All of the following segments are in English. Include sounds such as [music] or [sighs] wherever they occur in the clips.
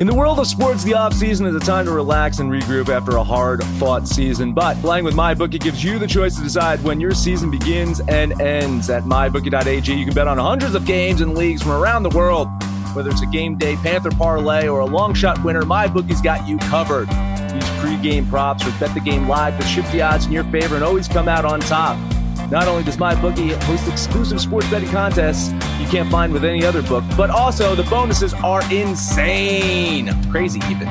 In the world of sports, the offseason is a time to relax and regroup after a hard fought season. But playing with MyBookie gives you the choice to decide when your season begins and ends. At MyBookie.ag, you can bet on hundreds of games and leagues from around the world. Whether it's a game day Panther parlay or a long shot winner, MyBookie's got you covered. Use pregame props or bet the game live to shift the odds in your favor and always come out on top. Not only does MyBookie host exclusive sports betting contests you can't find with any other book, but also the bonuses are insane. Crazy, even.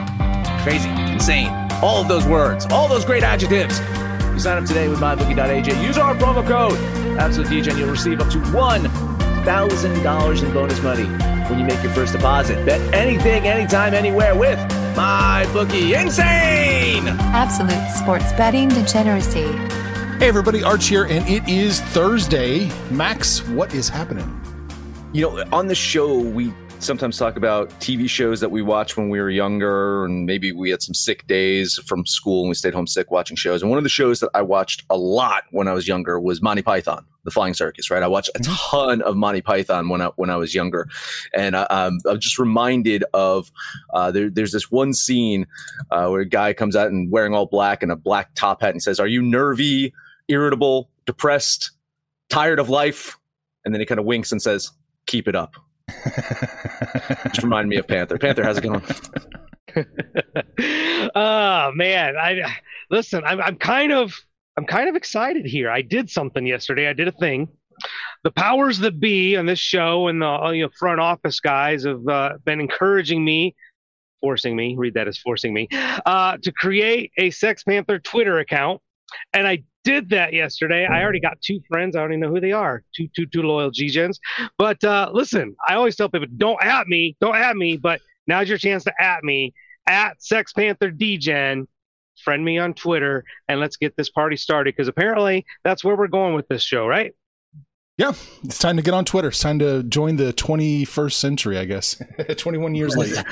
Crazy, insane. All of those words, all those great adjectives. You sign up today with MyBookie.ag. Use our promo code, Absolute DJ, and you'll receive up to $1,000 in bonus money when you make your first deposit. Bet anything, anytime, anywhere with MyBookie. Insane! Absolute sports betting degeneracy. Hey, everybody, Arch here, and it is Thursday. Max, what is happening? You know, on the show, we sometimes talk about TV shows that we watched when we were younger, and maybe we had some sick days from school and we stayed home sick watching shows. And one of the shows that I watched a lot when I was younger was Monty Python, The Flying Circus. Right, I watched a ton of Monty Python when I when I was younger, and I, um, I'm just reminded of uh, there, there's this one scene uh, where a guy comes out and wearing all black and a black top hat and says, "Are you nervy?" irritable, depressed, tired of life. And then he kind of winks and says, Keep it up. Just remind me of Panther. Panther, how's it going? [laughs] oh man, I listen. I'm I'm kind of I'm kind of excited here. I did something yesterday. I did a thing. The powers that be on this show and the you know, front office guys have uh, been encouraging me, forcing me. Read that as forcing me uh, to create a Sex Panther Twitter account, and I did that yesterday. I already got two friends. I already know who they are. Two, two, two loyal G-gens. But uh, listen, I always tell people, don't at me, don't at me. But now's your chance to at me at Sex Panther DGen. Friend me on Twitter and let's get this party started because apparently that's where we're going with this show, right? Yeah, it's time to get on Twitter. It's time to join the 21st century, I guess. [laughs] 21 years later. [laughs]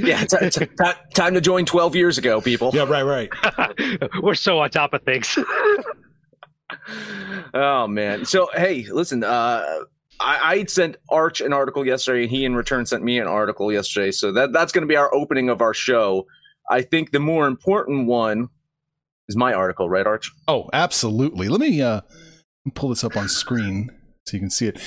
yeah, it's, it's, it's, time to join 12 years ago, people. Yeah, right, right. [laughs] We're so on top of things. oh man. So hey, listen. Uh, I, I sent Arch an article yesterday, and he in return sent me an article yesterday. So that that's going to be our opening of our show. I think the more important one is my article, right, Arch? Oh, absolutely. Let me uh, pull this up on screen so you can see it.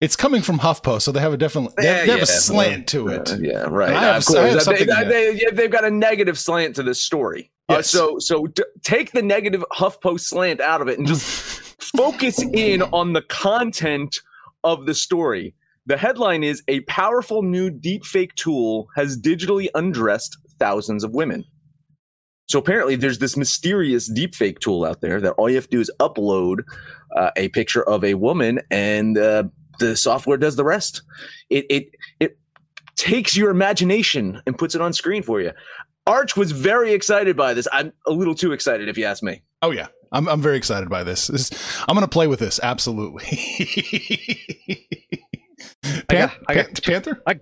It's coming from HuffPost, so they have a different they have, they have yeah, a slant to it. Uh, yeah, right. I have, I have they, they, they, have got a negative slant to this story. Uh, yes. Uh, so so d- take the negative HuffPost slant out of it and just [laughs] focus in on the content of the story. The headline is a powerful new deepfake tool has digitally undressed thousands of women. So apparently, there's this mysterious deepfake tool out there that all you have to do is upload uh, a picture of a woman, and uh, the software does the rest. It it it takes your imagination and puts it on screen for you. Arch was very excited by this. I'm a little too excited, if you ask me. Oh yeah, I'm I'm very excited by this. this I'm going to play with this absolutely. [laughs] Pan- I got, I got, Panther. I,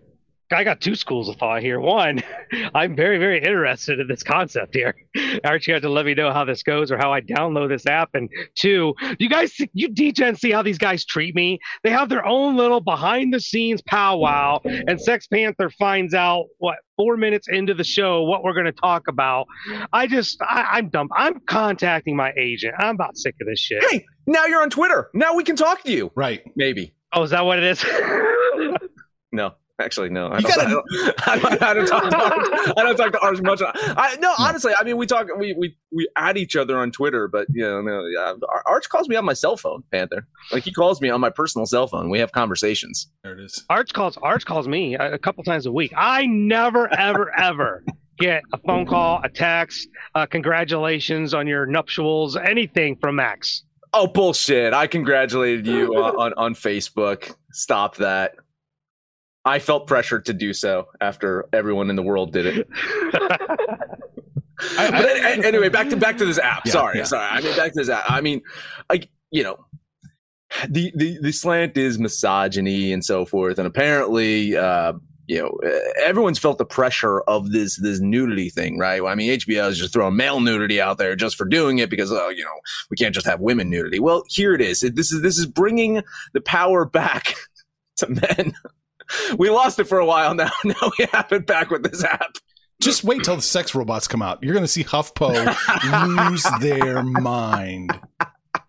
I got two schools of thought here. One, [laughs] I'm very, very interested in this concept here. [laughs] Aren't you have to let me know how this goes or how I download this app? And two, you guys, you DGen see how these guys treat me? They have their own little behind the scenes powwow, and Sex Panther finds out what four minutes into the show what we're going to talk about. I just, I, am dumb. I'm contacting my agent. I'm about sick of this shit. Hey, now you're on Twitter. Now we can talk to you. Right. Maybe. Oh, is that what it is? [laughs] no. Actually, no. I don't, gotta... I, don't, [laughs] I, don't, talk to Arch. I don't talk to Arch much. I, no, honestly, I mean, we talk, we we we add each other on Twitter, but you know, no, yeah, Arch calls me on my cell phone, Panther. Like he calls me on my personal cell phone. We have conversations. There it is. Arch calls. Arch calls me a, a couple times a week. I never, ever, [laughs] ever get a phone call, a text, uh, congratulations on your nuptials, anything from Max. Oh bullshit! I congratulated you [laughs] on, on, on Facebook. Stop that. I felt pressured to do so after everyone in the world did it. [laughs] I, I, but anyway, back to back to this app. Yeah, sorry, yeah. sorry. I mean, back to this app. I mean, like you know, the the the slant is misogyny and so forth, and apparently, uh, you know, everyone's felt the pressure of this this nudity thing, right? I mean, HBO is just throwing male nudity out there just for doing it because, oh, you know, we can't just have women nudity. Well, here it is. This is this is bringing the power back [laughs] to men we lost it for a while [laughs] now. Now we have it back with this app. Just wait till the sex robots come out. You're going to see HuffPo lose [laughs] their mind.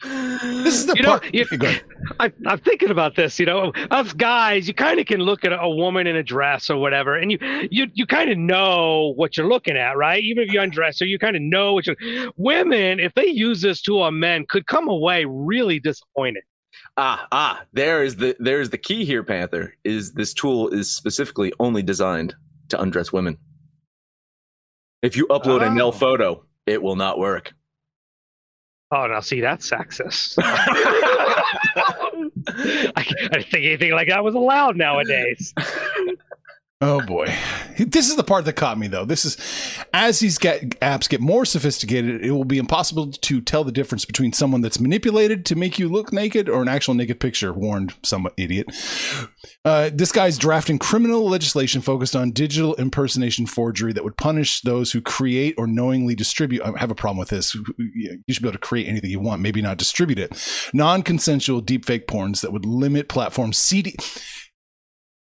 This is the You know, part. you- Go. I, I'm thinking about this. You know, us guys, you kind of can look at a woman in a dress or whatever, and you you you kind of know what you're looking at, right? Even if you undress her, you kind of know what you. Women, if they use this to a men, could come away really disappointed. Ah, ah, there is the there is the key here, Panther. Is this tool is specifically only designed to undress women. If you upload a Oh. male photo, it will not work. Oh, now see that's sexist. [laughs] [laughs] I, I didn't think anything like that was allowed nowadays. [laughs] Oh boy. This is the part that caught me though. This is as these get, apps get more sophisticated, it will be impossible to tell the difference between someone that's manipulated to make you look naked or an actual naked picture, warned some idiot. Uh, this guy's drafting criminal legislation focused on digital impersonation forgery that would punish those who create or knowingly distribute. I have a problem with this. You should be able to create anything you want, maybe not distribute it. Non consensual deepfake porns that would limit platforms CD.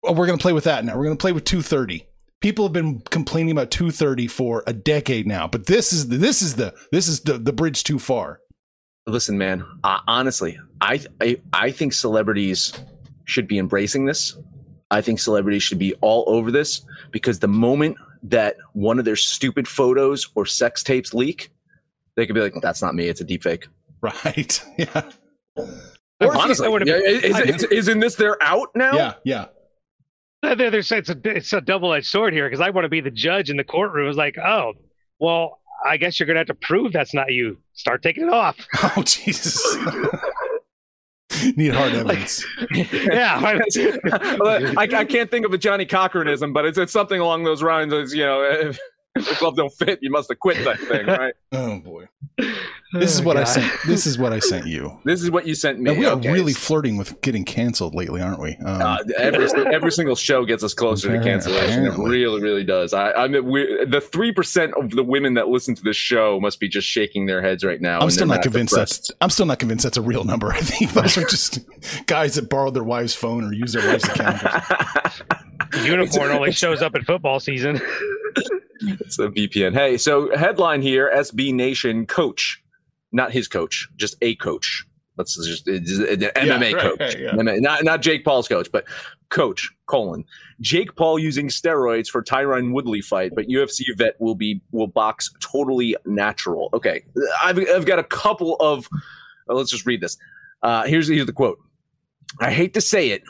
Oh, we're going to play with that now. We're going to play with 230. People have been complaining about 230 for a decade now, but this is the, this is the this is the, the bridge too far. Listen, man. Uh, honestly, I, I I think celebrities should be embracing this. I think celebrities should be all over this because the moment that one of their stupid photos or sex tapes leak, they could be like, "That's not me. It's a deep fake." Right? [laughs] Yeah. Or Honestly, yeah, is, is, isn't this they're out now? Yeah. Yeah. There- There's it's a it's a double edged sword here because I want to be the judge in the courtroom. It's like, oh, well, I guess you're gonna have to prove that's not you. Start taking it off. [laughs] Oh Jesus. Need hard evidence. [laughs] yeah, Well, [laughs] I, I can't think of a Johnny Cochranism, but it's, it's something along those lines. It's, you know, if, if gloves don't fit, you must have quit that thing, [laughs] right? Oh boy. [laughs] This is what I sent. This is what I sent you. [laughs] This is what you sent me. Now, we are Okay. really flirting with getting canceled lately, aren't we? Um, Uh, every, every single show gets us closer to Apparently. cancellation. It really, really does. I, I mean, the three percent of the women that listen to this show must be just shaking their heads right now. I'm still they're not convinced depressed. that's. I'm still not convinced that's a real number. I think those are just guys that borrowed their wife's phone or used their wife's account. Unicorn only shows up at football season. it's a VPN. Hey, so headline here: SB Nation coach, not his coach, just a coach. Let's just an MMA right, coach, yeah. MMA not not Jake Paul's coach, but coach colon Jake Paul using steroids for Tyron Woodley fight, but UFC vet will be will box totally natural. Okay, I've I've got a couple of. uh, let's just read this. Uh, here's here's the quote. I hate to say it,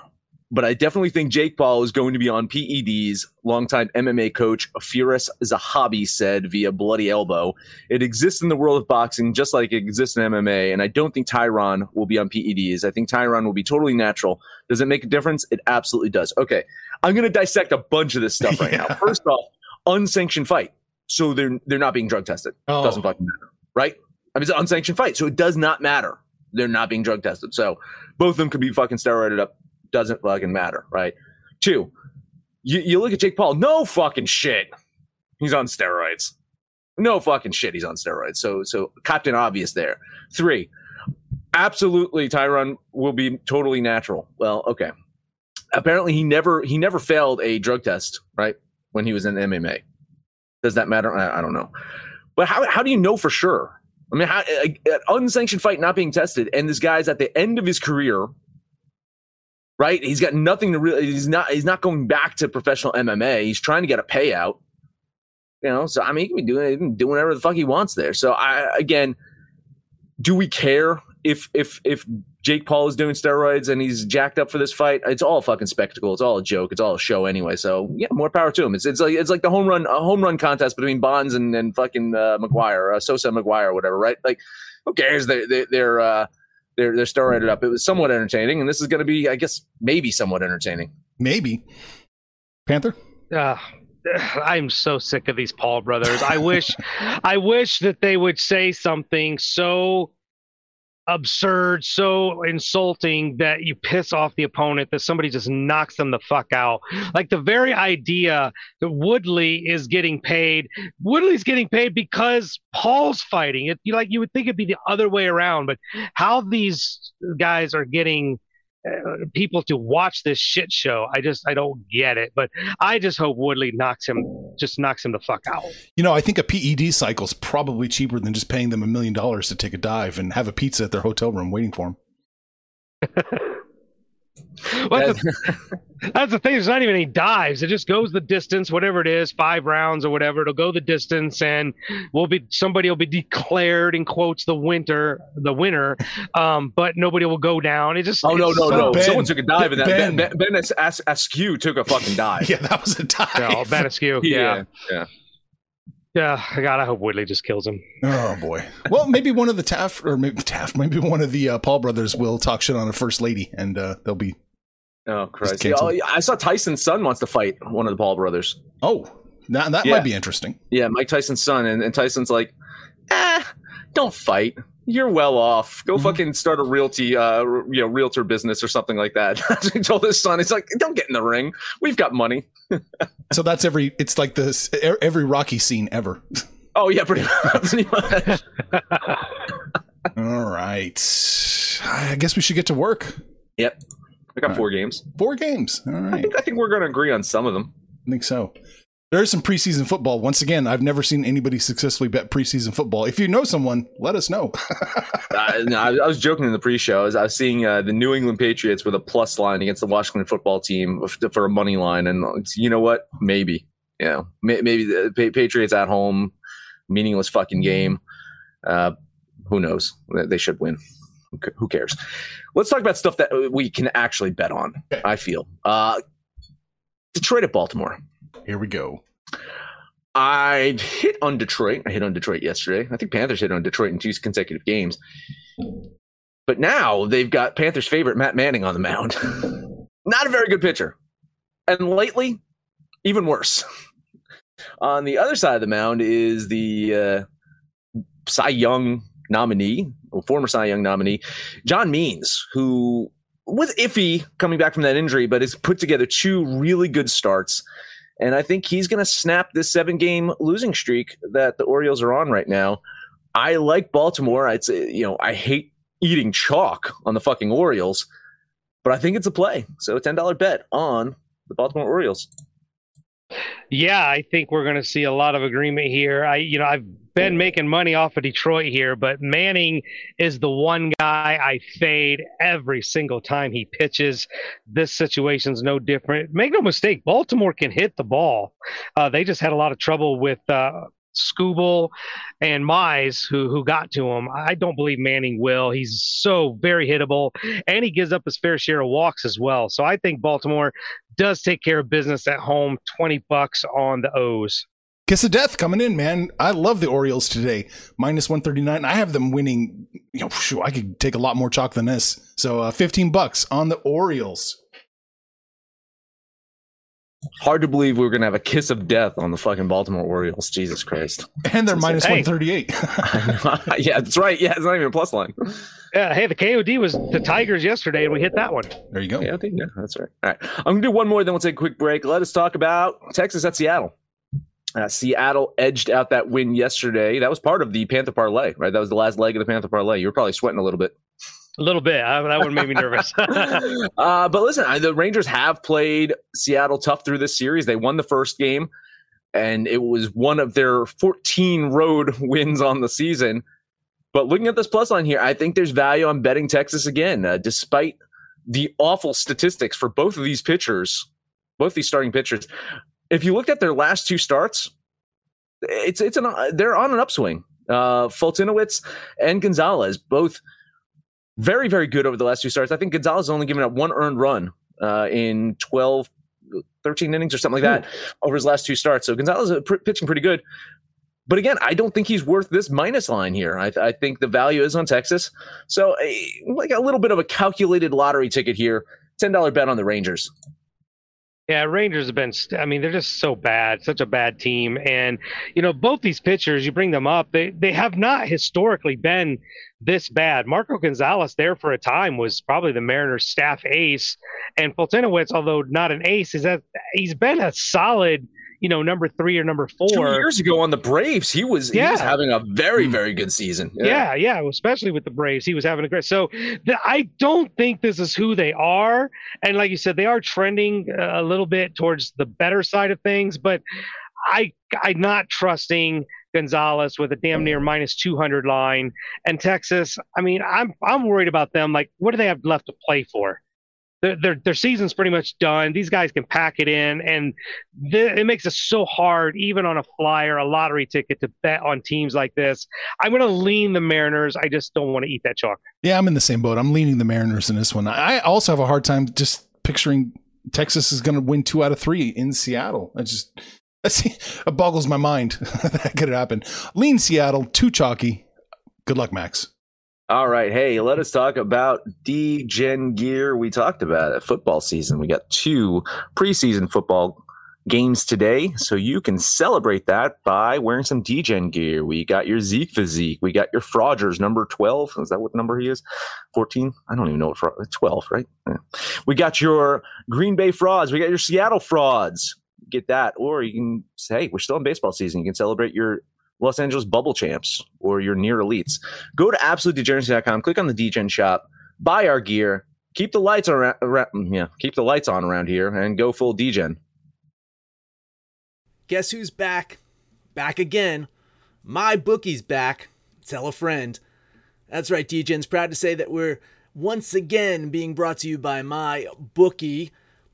but I definitely think Jake Paul is going to be on PEDs. Longtime MMA coach Firas Zahabi said via Bloody Elbow. It exists in the world of boxing just like it exists in MMA, and I don't think Tyron will be on PEDs. I think Tyron will be totally natural. Does it make a difference? It absolutely does. Okay, I'm going to dissect a bunch of this stuff right now. [laughs] First off, unsanctioned fight, so they're they're not being drug tested. Oh. Doesn't fucking matter, right? I mean, it's an unsanctioned fight, so it does not matter. They're not being drug tested. So both of them could be fucking steroided up. Doesn't fucking matter, right? Two, you, you look at Jake Paul. No fucking shit. He's on steroids. No fucking shit. He's on steroids. So so Captain Obvious there. Three, absolutely Tyron will be totally natural. Well, okay. Apparently he never he never failed a drug test, right? When he was in MMA. Does that matter? I, I don't know. But how how do you know for sure? I mean, how, a, an unsanctioned fight not being tested, and this guy's at the end of his career, right? He's got nothing to really. He's not. He's not going back to professional MMA. He's trying to get a payout. You know, so I mean, he can be doing can do whatever the fuck he wants there. So I again, do we care if if if Jake Paul is doing steroids and he's jacked up for this fight? It's all fucking spectacle. It's all a joke. It's all a show anyway. So yeah, more power to him. It's it's like it's like the home run a home run contest between Bonds and and fucking uh, McGwire, uh, Sosa McGwire, or whatever, right? Like, who cares? They they they're uh, they're they're steroided up. It was somewhat entertaining, and this is going to be, I guess, maybe somewhat entertaining. Maybe. Panther. Uh, [sighs] I'm so sick of these Paul brothers. I wish, I wish that they would say something so absurd, so insulting that you piss off the opponent, that somebody just knocks them the fuck out. Like the very idea that Woodley is getting paid, Woodley's getting paid because Paul's fighting. It you like you would think it'd be the other way around, but how these guys are getting uh, people to watch this shit show. I just I don't get it. But I just hope Woodley knocks him just knocks him the fuck out. You know, I think a PED cycle is probably cheaper than just paying them a million dollars to take a dive and have a pizza at their hotel room waiting for them. [laughs] Well, that's, the, [laughs] that's the thing. There's not even any dives. It just goes the distance, whatever it is, five rounds or whatever. It'll go the distance, and we'll be somebody will be declared in quotes the winter, the winner. Um, but nobody will go down. It just oh no no so, no! Ben, Someone took a dive, in that Ben. Ben, ben, ben Askren took a fucking dive. [laughs] Yeah, that was a dive. No, Ben Askren. [laughs] Yeah, yeah. yeah. God, I hope Woodley just kills him. Oh boy. Well, maybe one of the Taft or maybe Taft, maybe one of the uh, Paul brothers will talk shit on a first lady, and uh, they'll be Oh Christ! Oh, yeah, I saw Tyson's son wants to fight one of the Paul brothers. oh, that that Yeah. might be interesting. Yeah, Mike Tyson's son, and, and Tyson's like, eh, don't fight. You're well off. Go Mhm. fucking start a realty, uh, you know, realtor business or something like that. [laughs] he told his son, he's like, don't get in the ring. We've got money. [laughs] So that's every. It's like this every Rocky scene ever. Oh yeah, pretty, much. [laughs] pretty much. All right. I guess we should get to work. Yep. I got four games. Four games. All I think I think we're going to agree on some of them. I think so. There's some preseason football. Once again, I've never seen anybody successfully bet preseason football. If you know someone, let us know. [laughs] Uh, no, I, I was joking in the pre-show. I was, I was seeing uh, the New England Patriots with a plus line against the Washington football team for a money line, and you know what? Maybe, may, maybe the Pa- Patriots at home, meaningless fucking game. Uh, who knows? They- should win. Who Who cares? Let's talk about stuff that we can actually bet on. Okay. I feel uh, Detroit at Baltimore. Here we go. I hit on Detroit. I hit on Detroit yesterday. I think Panthers hit on Detroit in two consecutive games. But now they've got Panthers' favorite Matt Manning on the mound. [laughs] Not a very good pitcher. And lately, even worse. [laughs] on the other side of the mound is the uh, Cy Young nominee, or former Cy Young nominee, John Means, who was iffy coming back from that injury, but has put together two really good starts. And I think he's going to snap this seven game losing streak that the Orioles are on right now. I like Baltimore. I'd say, you know, I hate eating chalk on the fucking Orioles, but I think it's a play. So a $10 bet on the Baltimore Orioles. Yeah, I think we're going to see a lot of agreement here. I, you know, I've been making money off of Detroit here, but Manning is the one guy I fade every single time he pitches. This situation's no different. Make no mistake, Baltimore can hit the ball. Uh, they just had a lot of trouble with uh, Skubal and Mize, who who got to him. I don't believe Manning will. He's so very hittable, and he gives up his fair share of walks as well. So I think Baltimore does take care of business at home. Twenty bucks on the O's. Kiss of death coming in, man. I love the Orioles today. Minus 139. I have them winning. You know, I could take a lot more chalk than this. So uh, 15 bucks on the Orioles. Hard to believe we are going to have a kiss of death on the fucking Baltimore Orioles. Jesus Christ. And they're minus Hey. 138. [laughs] [laughs] [laughs] yeah, that's right. Yeah, it's not even a plus line. Yeah, hey, the KOD was the Tigers yesterday, and we hit that one. there you go. Yeah, I think, yeah, that's right. All right. I'm going to do one more, then we'll take a quick break. Let us talk about Texas at Seattle. Uh, Seattle edged out that win yesterday. That was part of the Panther parlay, right? That was the last leg of the Panther parlay. You were probably sweating a little bit. A little bit. I, that one made me nervous. [laughs] [laughs] uh, but listen, I, the Rangers have played Seattle tough through this series. They won the first game, and it was one of their 14 road [laughs] wins on the season. But looking at this plus line here, I think there's value on betting Texas again, uh, despite the awful statistics for both of these pitchers, both these starting pitchers. If you looked at their last two starts, it's it's an they're on an upswing. Uh, Foltynewicz and Gonzales both very very good over the last two starts. I think Gonzales has only given up one earned run uh, in 12, 13 innings or something like that hmm. over his last two starts. So Gonzales is pr- pitching pretty good. But again, I don't think he's worth this minus line here. I, I think the value is on Texas. So a, like a little bit of a calculated lottery ticket here. Ten dollar bet on the Rangers. Yeah, Rangers have been. I mean, they're just so bad, such a bad team. And you know, both these pitchers, you bring them up, they they have not historically been this bad. Marco Gonzales, there for a time, was probably the Mariners' staff ace, and Foltynewicz, although not an ace, is that he's been a solid, you know, number three or number four. Two four. years ago on the Braves, he was he was Yeah. having a very very good season. Yeah, yeah, especially with the Braves, he was having a great. So the, I don't think this is who they are, and like you said, they are trending uh, a little bit towards the better side of things. But I, I'm not trusting Gonzales with a damn near minus 200 line, and Texas. I mean, I'm I'm worried about them. Like, what do they have left to play for? Their, their, their season's pretty much done. These guys can pack it in, and th- it makes it so hard, even on a flyer, a lottery ticket, to bet on teams like this. I'm going to lean the Mariners. I just don't want to eat that chalk. Yeah, I'm in the same boat. I'm leaning the Mariners in this one. I also have a hard time just picturing Texas is going to win two out of three in Seattle. I just [laughs] it boggles my mind [laughs] that could happen. Lean Seattle, too chalky. Good luck, Max. All right, hey, let us talk about D-Gen gear. We talked about it. Football season. We got two preseason football games today, so you can celebrate that by wearing some D-Gen gear. We got your Zeke physique. We got your Frogers number twelve. Is that what number he is? Fourteen? I don't even know what Fro- twelve, right? Yeah. We got your Green Bay frauds. We got your Seattle frauds. Get that, or you can say, hey, we're still in baseball season. You can celebrate your Los Angeles bubble champs or your near elites. Go to absolutedegeneracy.com, click on the DGen shop, buy our gear, keep the lights around, around mm, yeah, keep the lights on around here, and go full DGen. Guess who's back? Back again. My bookie's back. Tell a friend. That's right, DGen's proud to say that we're once again being brought to you by my bookie.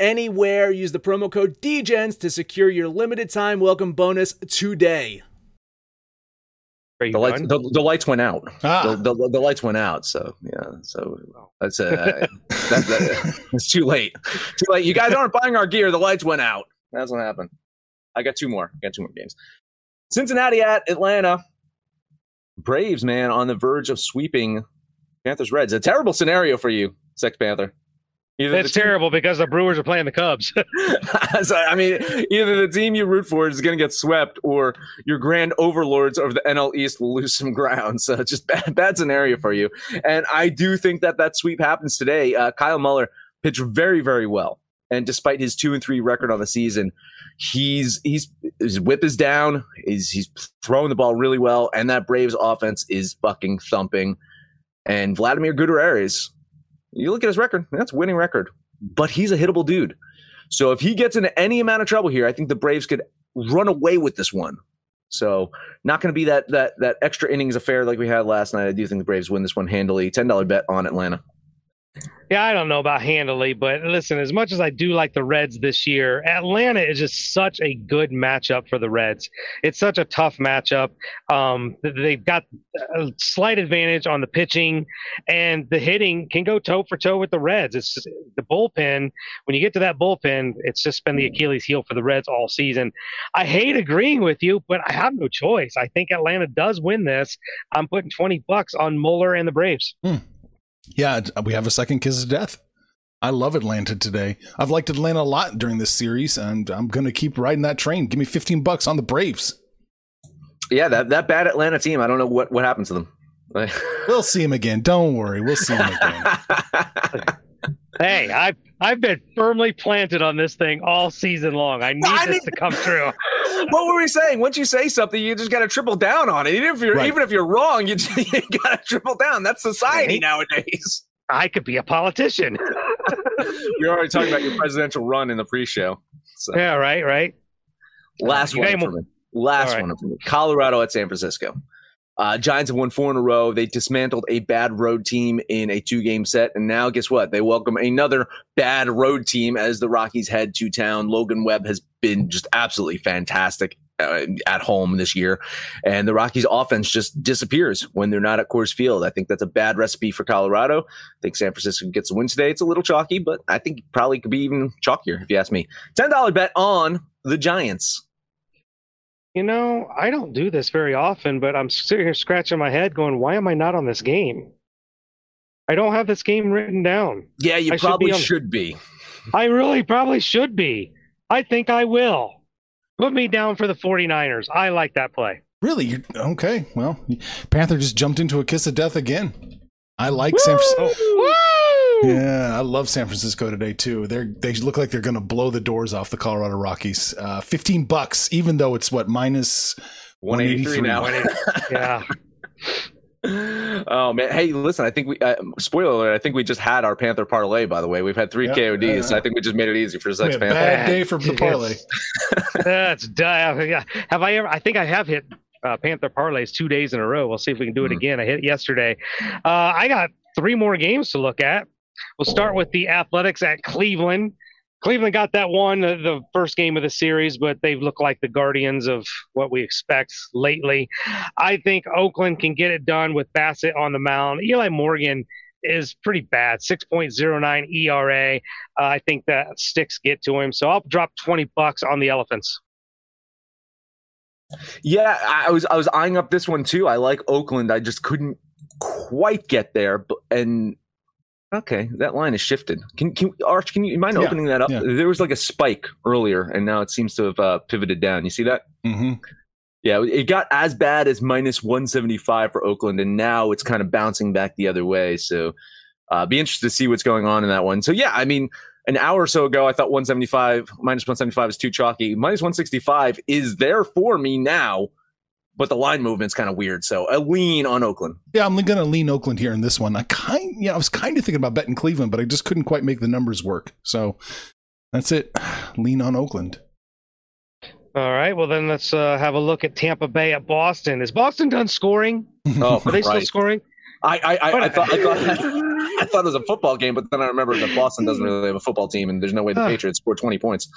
anywhere. Use the promo code DGENS to secure your limited time welcome bonus today. The lights, the, the lights went out. Ah. The, the, the lights went out. So yeah, so that's uh, [laughs] that, that, it's too late. Too late. You guys aren't buying our gear. The lights went out. That's what happened. I got two more. I got two more games. Cincinnati at Atlanta. Braves, man, on the verge of sweeping Panthers Reds. A terrible scenario for you, Sex Panther. Either It's team- terrible because the Brewers are playing the Cubs. [laughs] [laughs] so, I mean, either the team you root for is going to get swept, or your grand overlords of the NL East will lose some ground. So, just [laughs] bad, bad scenario for you. And I do think that that sweep happens today. Uh, Kyle Muller pitched very, very well, and despite his two and three record on the season, he's he's his whip is down. He's he's throwing the ball really well, and that Braves offense is fucking thumping. And Vladimir Gutierrez, you look at his record, that's winning record, but he's a hittable dude. So if he gets into any amount of trouble here, I think the Braves could run away with this one. So not going to be that that that extra innings affair like we had last night. I do think the Braves win this one handily. Ten dollar bet on Atlanta. Yeah, I don't know about handily, but listen, as much as I do like the Reds this year, Atlanta is just such a good matchup for the Reds. It's such a tough matchup. Um, they've got a slight advantage on the pitching, and the hitting can go toe for toe with the Reds. It's just, the bullpen. When you get to that bullpen, it's just been the Achilles heel for the Reds all season. I hate agreeing with you, but I have no choice. I think Atlanta does win this. I'm putting 20 bucks on Muller and the Braves. Yeah, uh, we have a second kiss of death. I love Atlanta today. I've liked Atlanta a lot during this series, and I'm going to keep riding that train. Give me 15 bucks on the Braves. Yeah, that that bad Atlanta team. I don't know what what happens to them. We'll see him again. Don't worry. We'll see him again. [laughs] Hey, I've I've been firmly planted on this thing all season long. I need I this mean- to come true. [laughs] what were we saying? Once you say something, you just got to triple down on it. Even if you're Right. even if you're wrong, you, [laughs] just, you got to triple down. That's society Right. nowadays. I could be a politician. [laughs] You're already talking about your presidential run in the pre-show. So. yeah, right, right. Last You one for me. Last All right. one for me. Colorado at San Francisco. Uh, Giants have won four in a row. They dismantled a bad road team in a two game set. And now, guess what? They welcome another bad road team as the Rockies head to town. Logan Webb has been just absolutely fantastic uh, at home this year. And the Rockies offense just disappears when they're not at Coors Field. I think that's a bad recipe for Colorado. I think San Francisco gets a win today. It's a little chalky, but I think probably could be even chalkier if you ask me. $10 bet on the Giants. You know, I don't do this very often, but I'm sitting here scratching my head going, why am I not on this game? I don't have this game written down. Yeah, you I should be probably on- should be. I really probably should be. I think I will. Put me down for the 49ers. I like that play. Really? You're, okay. Well, Panther just jumped into a kiss of death again. I like San Francisco. Oh, woo! Yeah, I love San Francisco today too. They're they look like they're going to blow the doors off the Colorado Rockies. Uh, Fifteen bucks, even though it's what minus 183 now. [laughs] Yeah. oh man! Hey, listen. I think we. Uh, spoiler alert! I think we just had our Panther parlay. By the way, we've had three Yep. KODs. Yeah. I think we just made it easy for We Sex had a Panther. bad day for the parlay. [laughs] That's dumb. Yeah. Have I ever? I think I have hit uh, Panther parlays two days in a row. We'll see if we can do it Mhm. again. I hit it yesterday. Uh, I got three more games to look at. We'll start with the Athletics at Cleveland. Cleveland got that one, uh, the first game of the series, but they look like the guardians of what we expect lately. I think Oakland can get it done with Bassitt on the mound. Eli Morgan is pretty bad, 6.09 ERA. Uh, I think that sticks get to him. So I'll drop 20 bucks on the Elephants. Yeah, I was I was eyeing up this one too. I like Oakland. I just couldn't quite get there. And okay, that line is shifted. Can can Arch? Can you mind Yeah, opening that up? yeah. There was like a spike earlier, and now it seems to have uh, pivoted down. You see that? hmm Yeah, it got as bad as minus 175 for Oakland, and now it's kind of bouncing back the other way. So, uh, be interested to see what's going on in that one. So, yeah, I mean, an hour or so ago, I thought 175 minus 175 is too chalky. Minus 165 is there for me now, but the line movement's kind of weird. So, a lean on Oakland. Yeah, I'm going to lean Oakland here in this one. I kind, yeah, I was kind of thinking about betting Cleveland, but I just couldn't quite make the numbers work. So that's it. [sighs] Lean on Oakland. All right. Well, then let's uh, have a look at Tampa Bay at Boston. Is Boston done scoring? [laughs] Oh, Are they still scoring? I, I, I, I thought I thought [laughs] I thought it was a football game, but then I remember that Boston doesn't really have a football team, and there's no way the Patriots score 20 points.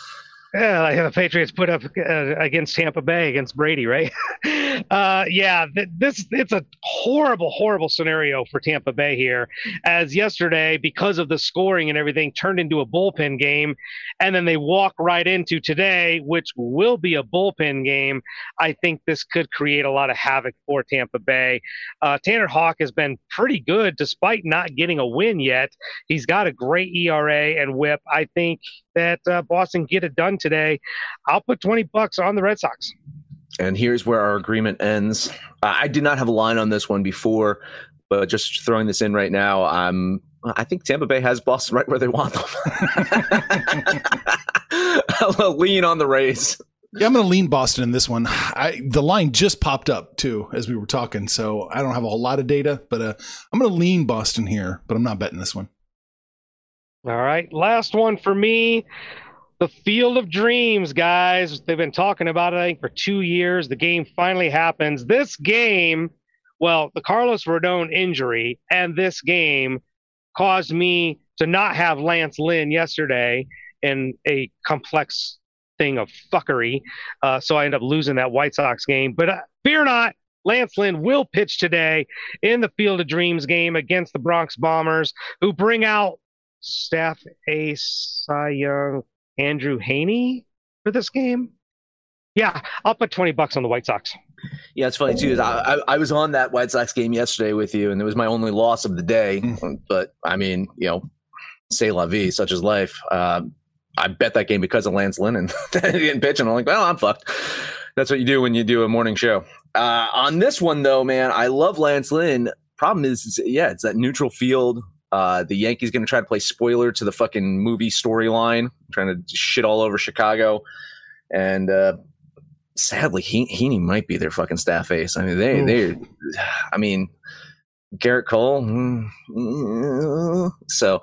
Yeah, like the Patriots put up uh, against Tampa Bay against Brady, right? [laughs] uh, yeah, th- this it's a horrible, horrible scenario for Tampa Bay here. As yesterday, because of the scoring and everything, turned into a bullpen game, and then they walk right into today, which will be a bullpen game. I think this could create a lot of havoc for Tampa Bay. Uh, Tanner Houck has been pretty good despite not getting a win yet. He's got a great ERA and WHIP. I think that uh, Boston get it done today. I'll put 20 bucks on the Red Sox. And here's where our agreement ends. Uh, I did not have a line on this one before, but just throwing this in right now, I'm. I think Tampa Bay has Boston right where they want them. [laughs] I'll lean on the Rays. Yeah, I'm going to lean Boston in this one. I, the line just popped up too as we were talking, so I don't have a whole lot of data, but uh, I'm going to lean Boston here, but I'm not betting this one. All right. Last one for me. The Field of Dreams, guys. They've been talking about it, I think, for two years. The game finally happens. This game, well, the Carlos Rodon injury and this game caused me to not have Lance Lynn yesterday in a complex thing of fuckery. Uh, so I end up losing that White Sox game. But uh, fear not, Lance Lynn will pitch today in the Field of Dreams game against the Bronx Bombers, who bring out staff ace Cy Young Andrew Heaney for this game. Yeah, I'll put 20 bucks on the White Sox. Yeah, it's funny too. Is I, I, I was on that White Sox game yesterday with you, and it was my only loss of the day. But I mean, you know, say la vie, such is life. Um, I bet that game because of Lance Lynn, and [laughs] didn't pitch, and I'm like, well, I'm fucked. That's what you do when you do a morning show. Uh, on this one, though, man, I love Lance Lynn. Problem is, is yeah, it's that neutral field. Uh, the Yankees going to try to play spoiler to the fucking movie storyline, trying to shit all over Chicago, and uh, sadly, he- Heaney might be their fucking staff ace. I mean, they Oof. they, I mean, Gerrit Cole. mm, So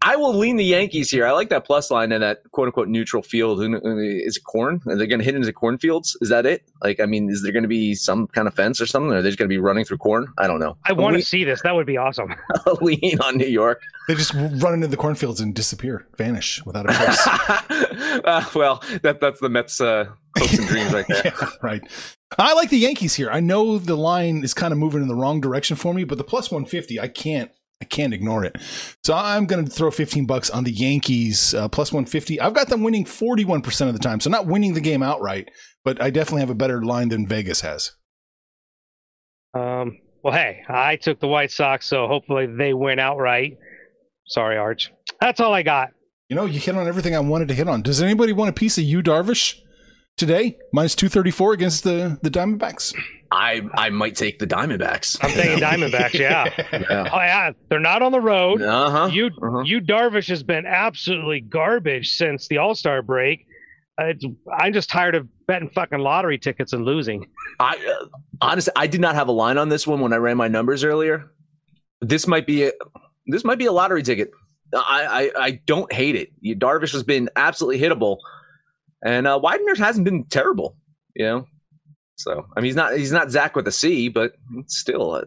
I will lean the Yankees here. I like that plus line in that quote unquote neutral field. Is it corn? Are they going to hit into cornfields? Is that it? Like, I mean, is there going to be some kind of fence or something? Or are they just going to be running through corn? I don't know. I want to Lean- see this. That would be awesome. [laughs] lean on New York. They just run into the cornfields and disappear, vanish without a trace. [laughs] uh, well, that that's the Mets' uh, hopes and [laughs] dreams right there. yeah, right. I like the Yankees here. I know the line is kind of moving in the wrong direction for me, but the plus 150, I can't. I can't ignore it. So I'm going to throw 15 bucks on the Yankees uh, plus 150. I've got them winning 41% of the time. So not winning the game outright, but I definitely have a better line than Vegas has. Um, well, hey, I took the White Sox, so hopefully they win outright. Sorry, Arch. That's all I got. You know, you hit on everything I wanted to hit on. Does anybody want a piece of you, Darvish, today? Minus 234 against the, the Diamondbacks. I I might take the Diamondbacks. I'm thinking [laughs] Diamondbacks. Yeah. Yeah. Oh yeah, they're not on the road. Uh huh. You Uh-huh. you Darvish has been absolutely garbage since the All Star break. Uh, it's, I'm just tired of betting fucking lottery tickets and losing. I uh, honestly, I did not have a line on this one when I ran my numbers earlier. This might be a this might be a lottery ticket. I I, I don't hate it. Darvish has been absolutely hittable, and uh, Widener hasn't been terrible. You know, so I mean he's not he's not Zach with a C, but still, uh,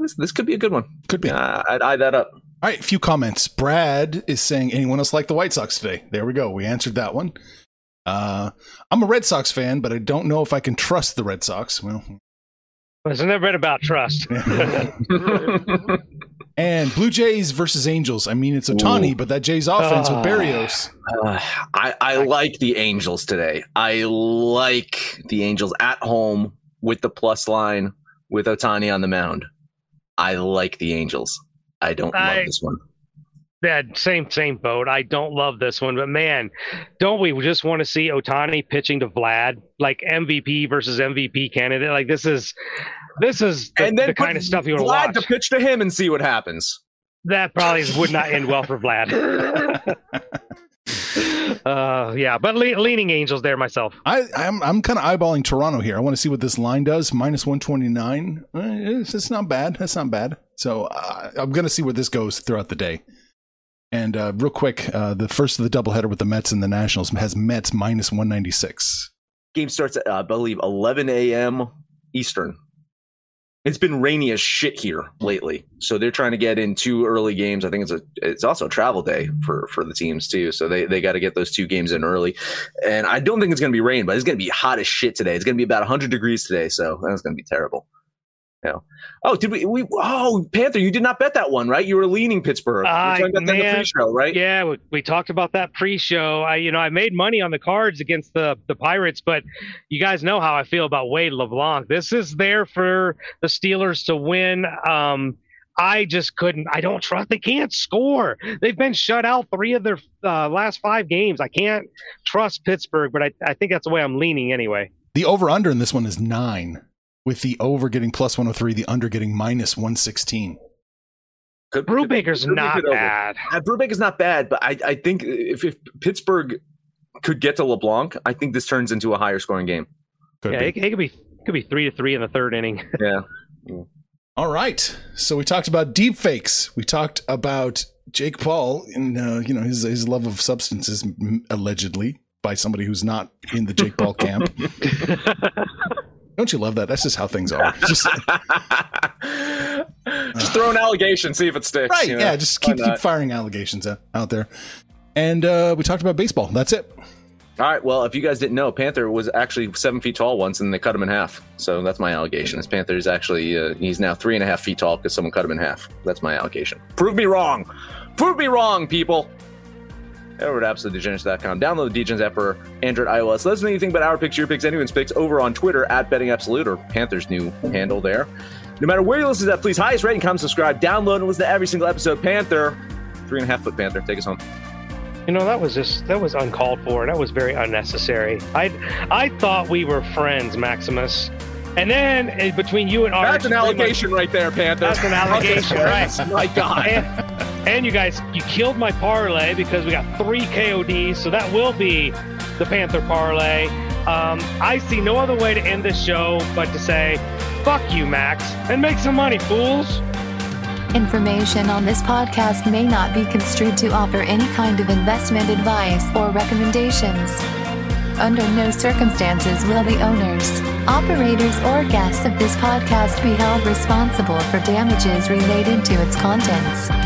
this this could be a good one. Could be. Uh, I'd eye that up. All right, a few comments. Brad is saying, anyone else like the White Sox today? There we go. We answered that one. Uh, I'm a Red Sox fan, but I don't know if I can trust the Red Sox. Well, It's never been about trust. [laughs] [laughs] [laughs] and Blue Jays versus Angels. I mean, it's Ohtani, Ooh. but that Jays offense with Ah. Berrios. Uh, [sighs] I, I like the Angels today. I like the Angels at home with the plus line with Ohtani on the mound. I like the Angels. I don't I- love this one. Yeah, same same boat. I don't love this one, but man, don't we just want to see Ohtani pitching to Vlad like MVP versus MVP candidate? Like this is this is the, the kind of stuff you want to Vlad watch. to pitch to him and see what happens. that probably would not end well for Vlad. [laughs] uh, yeah, but le- leaning Angels there myself. I, I'm I'm kind of eyeballing Toronto here. I want to see what this line does. Minus 129. Eh, It's, it's not bad. That's not bad. So uh, I'm going to see where this goes throughout the day. And uh, real quick, uh, the first of the doubleheader with the Mets and the Nationals has Mets minus 196. Game starts at, uh, I believe, 11 a.m. Eastern. It's been rainy as shit here lately, so they're trying to get in two early games. I think it's a it's also a travel day for for the teams too, so they they got to get those two games in early. And I don't think it's going to be rain, but it's going to be hot as shit today. It's going to be about 100 degrees today, so that's going to be terrible. Yeah. Oh, did we? We oh Panther, you did not bet that one, right? You were leaning Pittsburgh. We were talking about that in the man, pre-show, right? Yeah, we, we talked about that pre-show. I, you know, I made money on the cards against the the Pirates, but you guys know how I feel about Wade LeBlanc. This is there for the Steelers to win. Um, I just couldn't. I don't trust. They can't score. They've been shut out three of their uh, last five games. I can't trust Pittsburgh, but I, I think that's the way I'm leaning anyway. The over under in this one is nine, with the over getting plus 103, the under getting minus 116. Could- Brubaker's could be not bad. Uh, Brubaker's not bad, but I, I think if, if Pittsburgh could get to LeBlanc, I think this turns into a higher scoring game. Could Yeah, be. it, it could be could be three to three in the third inning. [laughs] Yeah. All right. So we talked about deep fakes. We talked about Jake Paul and uh, you know his his love of substances allegedly by somebody who's not in the Jake Paul camp. [laughs] Don't you love that? That's just how things are. [laughs] Just, [laughs] just throw an allegation, see if it sticks. right. you know? Yeah. Just keep keep firing allegations out, out there. And uh, we talked about baseball. That's it. All right. Well, if you guys didn't know, Panther was actually seven feet tall once, and they cut him in half. So that's my allegation. Is Panther is actually uh, he's now three and a half feet tall because someone cut him in half. That's my allegation. Prove me wrong. Prove me wrong, people. Over to AbsoluteDegenerates.com. Download the Degens app for Android, iOS. Let us know anything about our picks, your picks, anyone's picks over on Twitter at Betting Absolute or Panther's new handle there. No matter where you listen to that, please highest rating, comment, subscribe, download, and listen to every single episode. Panther, three and a half foot Panther, take us home. You know, that was just that was uncalled for. and That was very unnecessary. I I thought we were friends, Maximus. And then eh, between you and Arch, That's an much- allegation right there, Panther. That's an [laughs] allegation, right? [laughs] My God. And, and you guys, you killed my parlay because we got three KODs, so that will be the Panther parlay. Um, I see no other way to end this show but to say, "Fuck you, Max," and make some money, fools. Information on this podcast may not be construed to offer any kind of investment advice or recommendations. Under no circumstances will the owners, operators, or guests of this podcast be held responsible for damages related to its contents.